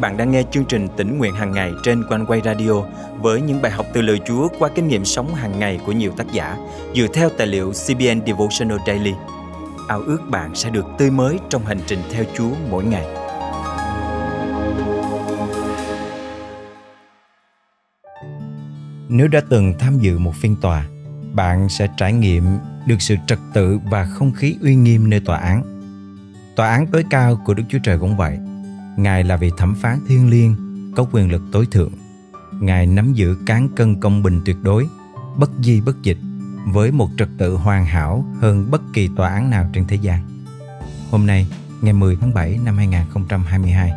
bạn đang nghe chương trình tỉnh nguyện hàng ngày trên quanh quay radio với những bài học từ lời Chúa qua kinh nghiệm sống hàng ngày của nhiều tác giả dựa theo tài liệu CBN Devotional Daily. Ao ước bạn sẽ được tươi mới trong hành trình theo Chúa mỗi ngày. Nếu đã từng tham dự một phiên tòa, bạn sẽ trải nghiệm được sự trật tự và không khí uy nghiêm nơi tòa án. Tòa án tối cao của Đức Chúa Trời cũng vậy Ngài là vị thẩm phán thiên liêng, có quyền lực tối thượng. Ngài nắm giữ cán cân công bình tuyệt đối, bất di bất dịch, với một trật tự hoàn hảo hơn bất kỳ tòa án nào trên thế gian. Hôm nay, ngày 10 tháng 7 năm 2022,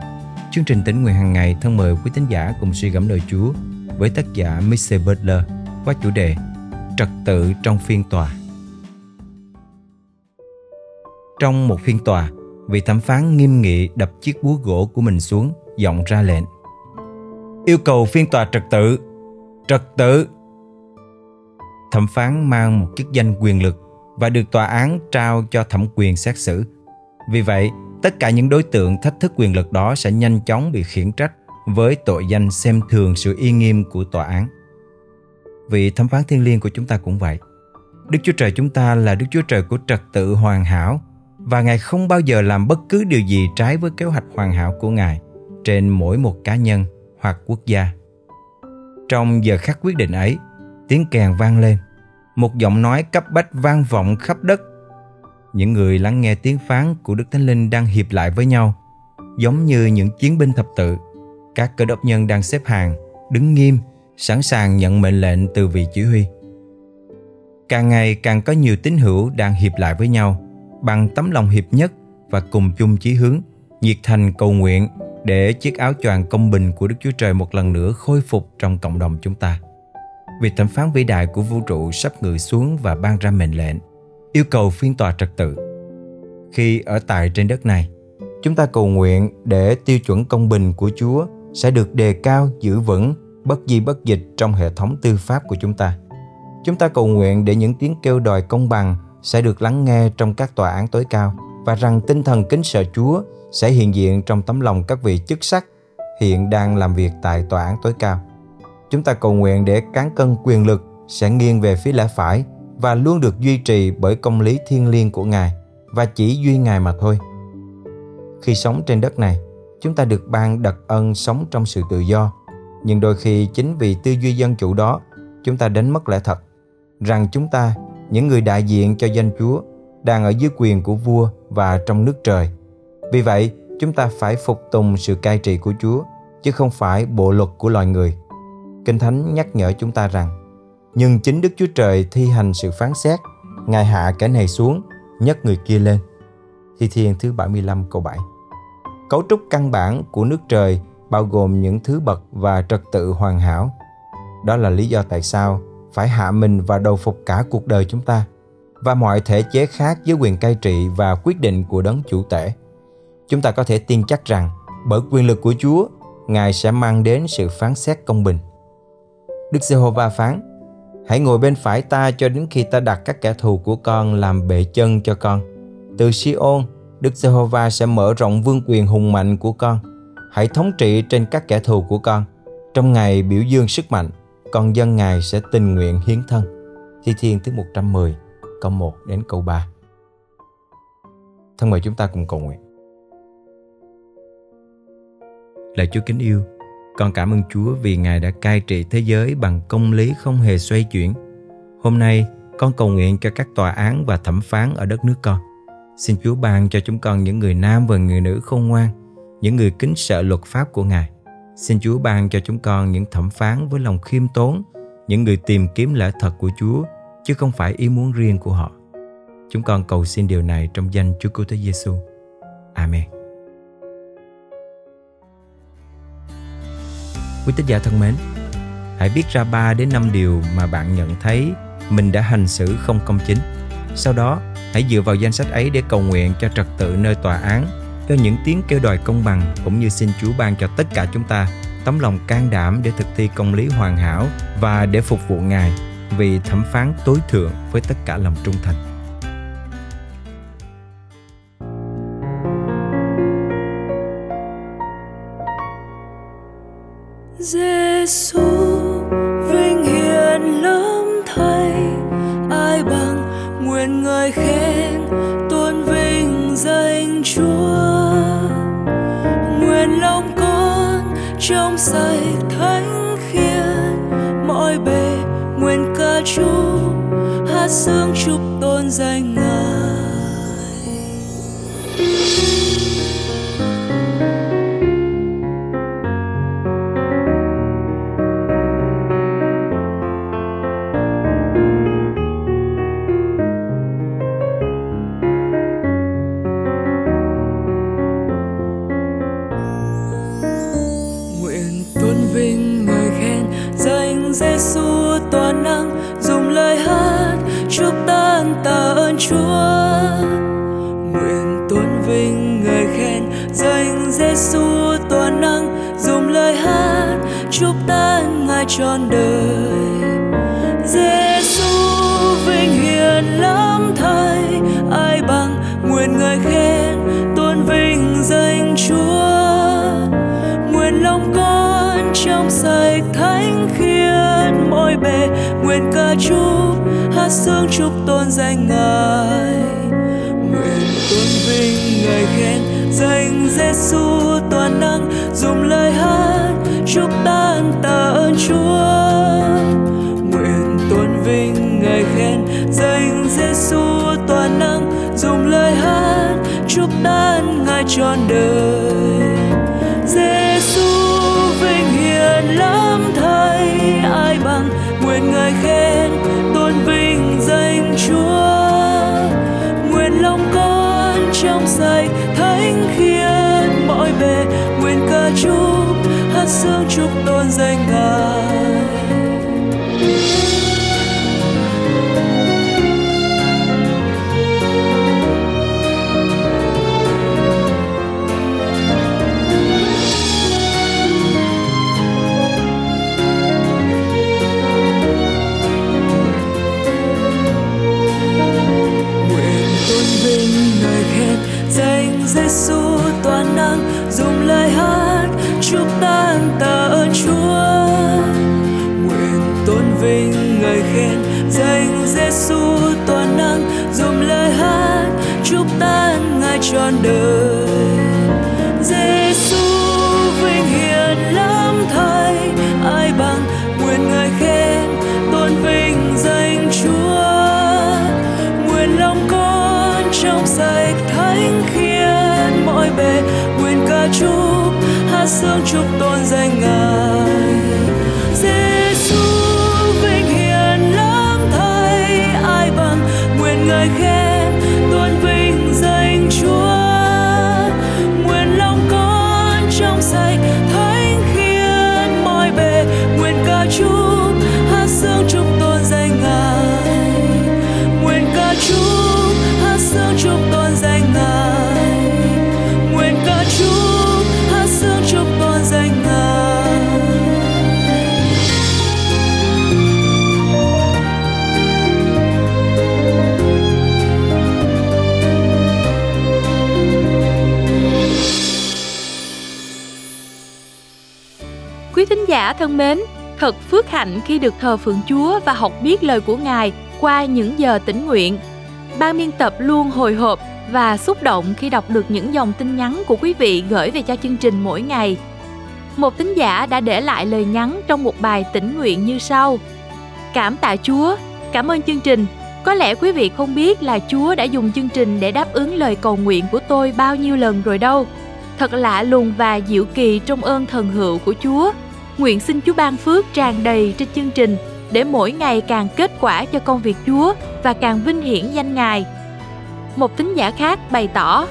chương trình tỉnh nguyện hàng ngày thân mời quý tín giả cùng suy gẫm lời Chúa với tác giả Mr. Butler qua chủ đề Trật tự trong phiên tòa. Trong một phiên tòa, vị thẩm phán nghiêm nghị đập chiếc búa gỗ của mình xuống, giọng ra lệnh. Yêu cầu phiên tòa trật tự, trật tự. Thẩm phán mang một chức danh quyền lực và được tòa án trao cho thẩm quyền xét xử. Vì vậy, tất cả những đối tượng thách thức quyền lực đó sẽ nhanh chóng bị khiển trách với tội danh xem thường sự uy nghiêm của tòa án. Vị thẩm phán thiên liêng của chúng ta cũng vậy. Đức Chúa Trời chúng ta là Đức Chúa Trời của trật tự hoàn hảo và Ngài không bao giờ làm bất cứ điều gì trái với kế hoạch hoàn hảo của Ngài trên mỗi một cá nhân hoặc quốc gia. Trong giờ khắc quyết định ấy, tiếng kèn vang lên, một giọng nói cấp bách vang vọng khắp đất. Những người lắng nghe tiếng phán của Đức Thánh Linh đang hiệp lại với nhau, giống như những chiến binh thập tự. Các cơ đốc nhân đang xếp hàng, đứng nghiêm, sẵn sàng nhận mệnh lệnh từ vị chỉ huy. Càng ngày càng có nhiều tín hữu đang hiệp lại với nhau, bằng tấm lòng hiệp nhất và cùng chung chí hướng, nhiệt thành cầu nguyện để chiếc áo choàng công bình của Đức Chúa Trời một lần nữa khôi phục trong cộng đồng chúng ta. vì thẩm phán vĩ đại của vũ trụ sắp ngự xuống và ban ra mệnh lệnh, yêu cầu phiên tòa trật tự. Khi ở tại trên đất này, chúng ta cầu nguyện để tiêu chuẩn công bình của Chúa sẽ được đề cao giữ vững bất di bất dịch trong hệ thống tư pháp của chúng ta. Chúng ta cầu nguyện để những tiếng kêu đòi công bằng sẽ được lắng nghe trong các tòa án tối cao và rằng tinh thần kính sợ Chúa sẽ hiện diện trong tấm lòng các vị chức sắc hiện đang làm việc tại tòa án tối cao. Chúng ta cầu nguyện để cán cân quyền lực sẽ nghiêng về phía lẽ phải và luôn được duy trì bởi công lý thiên liêng của Ngài và chỉ duy Ngài mà thôi. Khi sống trên đất này, chúng ta được ban đặc ân sống trong sự tự do, nhưng đôi khi chính vì tư duy dân chủ đó, chúng ta đánh mất lẽ thật rằng chúng ta những người đại diện cho danh Chúa đang ở dưới quyền của vua và trong nước trời. Vì vậy, chúng ta phải phục tùng sự cai trị của Chúa, chứ không phải bộ luật của loài người. Kinh Thánh nhắc nhở chúng ta rằng, nhưng chính Đức Chúa Trời thi hành sự phán xét, Ngài hạ kẻ này xuống, nhấc người kia lên. Thi Thiên thứ 75 câu 7 Cấu trúc căn bản của nước trời bao gồm những thứ bậc và trật tự hoàn hảo. Đó là lý do tại sao phải hạ mình và đầu phục cả cuộc đời chúng ta và mọi thể chế khác dưới quyền cai trị và quyết định của đấng chủ tể. Chúng ta có thể tin chắc rằng bởi quyền lực của Chúa, Ngài sẽ mang đến sự phán xét công bình. Đức Giê-hô-va phán, hãy ngồi bên phải ta cho đến khi ta đặt các kẻ thù của con làm bệ chân cho con. Từ Si-ôn, Đức Giê-hô-va sẽ mở rộng vương quyền hùng mạnh của con. Hãy thống trị trên các kẻ thù của con. Trong ngày biểu dương sức mạnh, con dân Ngài sẽ tình nguyện hiến thân. Thi Thiên thứ 110, câu 1 đến câu 3. Thân mời chúng ta cùng cầu nguyện. Lạy Chúa kính yêu, con cảm ơn Chúa vì Ngài đã cai trị thế giới bằng công lý không hề xoay chuyển. Hôm nay, con cầu nguyện cho các tòa án và thẩm phán ở đất nước con. Xin Chúa ban cho chúng con những người nam và người nữ khôn ngoan, những người kính sợ luật pháp của Ngài Xin Chúa ban cho chúng con những thẩm phán với lòng khiêm tốn, những người tìm kiếm lẽ thật của Chúa, chứ không phải ý muốn riêng của họ. Chúng con cầu xin điều này trong danh Chúa Cứu Thế Giêsu. Amen. Quý tín giả thân mến, hãy viết ra 3 đến 5 điều mà bạn nhận thấy mình đã hành xử không công chính. Sau đó, hãy dựa vào danh sách ấy để cầu nguyện cho trật tự nơi tòa án cho những tiếng kêu đòi công bằng cũng như xin Chúa ban cho tất cả chúng ta tấm lòng can đảm để thực thi công lý hoàn hảo và để phục vụ Ngài vì thẩm phán tối thượng với tất cả lòng trung thành. Jesus trong sạch thánh khiết. Mọi bề nguyện ca chúa, hát sướng chúc tôn danh ngài. Giêsu tỏa nắng dùng lời hát chúc tán ngài trọn đời. Giêsu vinh hiển lắm thay ai bằng nguyện người khen tôn vinh danh Chúa. Nguyện lòng con trong sạch thánh khiết mọi bề nguyện ca chúc, hát sướng chúc tôn danh ngài. Nguyện tôn vinh ngài khen danh Giêsu toàn năng dùng lời hát chúc tan tạ ơn Chúa. Nguyện tôn vinh ngài khen danh Giêsu toàn năng dùng lời hát chúc tan ngài trọn đời. Giêsu vinh hiển lắm thay, ai bằng nguyện ngài khen trong thánh khiết mọi bề nguyện ca chúc hát sướng chúc tôn danh ngài. Giêsu toàn năng dùng lời hát chúc tan ngài trọn đời. Giêsu vinh hiển lắm thay ai bằng nguyện ngài khen tôn vinh danh Chúa. Nguyện lòng con trong sạch thánh khiết mọi bề nguyện ca chúc, hát sướng chúc tôn danh ngài. Giả thân mến, thật phước hạnh khi được thờ phượng Chúa và học biết lời của Ngài qua những giờ tĩnh nguyện. Ban biên tập luôn hồi hộp và xúc động khi đọc được những dòng tin nhắn của quý vị gửi về cho chương trình mỗi ngày. Một tín giả đã để lại lời nhắn trong một bài tĩnh nguyện như sau. Cảm tạ Chúa, cảm ơn chương trình. Có lẽ quý vị không biết là Chúa đã dùng chương trình để đáp ứng lời cầu nguyện của tôi bao nhiêu lần rồi đâu. Thật lạ lùng và diệu kỳ trong ơn thần hữu của Chúa. Nguyện xin Chúa ban phước tràn đầy trên chương trình để mỗi ngày càng kết quả cho công việc Chúa và càng vinh hiển danh Ngài. Một tín giả khác bày tỏ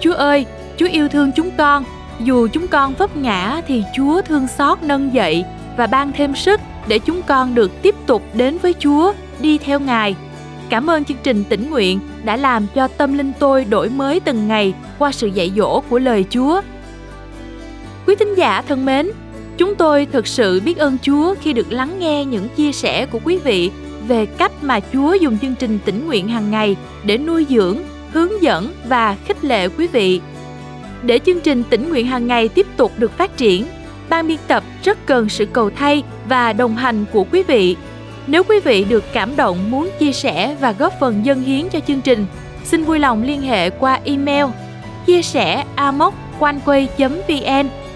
Chúa ơi, Chúa yêu thương chúng con, dù chúng con vấp ngã thì Chúa thương xót nâng dậy và ban thêm sức để chúng con được tiếp tục đến với Chúa, đi theo Ngài. Cảm ơn chương trình tỉnh nguyện đã làm cho tâm linh tôi đổi mới từng ngày qua sự dạy dỗ của lời Chúa. Quý thính giả thân mến, chúng tôi thực sự biết ơn Chúa khi được lắng nghe những chia sẻ của quý vị về cách mà Chúa dùng chương trình tỉnh nguyện hàng ngày để nuôi dưỡng, hướng dẫn và khích lệ quý vị. Để chương trình tỉnh nguyện hàng ngày tiếp tục được phát triển, ban biên tập rất cần sự cầu thay và đồng hành của quý vị. Nếu quý vị được cảm động muốn chia sẻ và góp phần dân hiến cho chương trình, xin vui lòng liên hệ qua email chia sẻ amoconeway.vn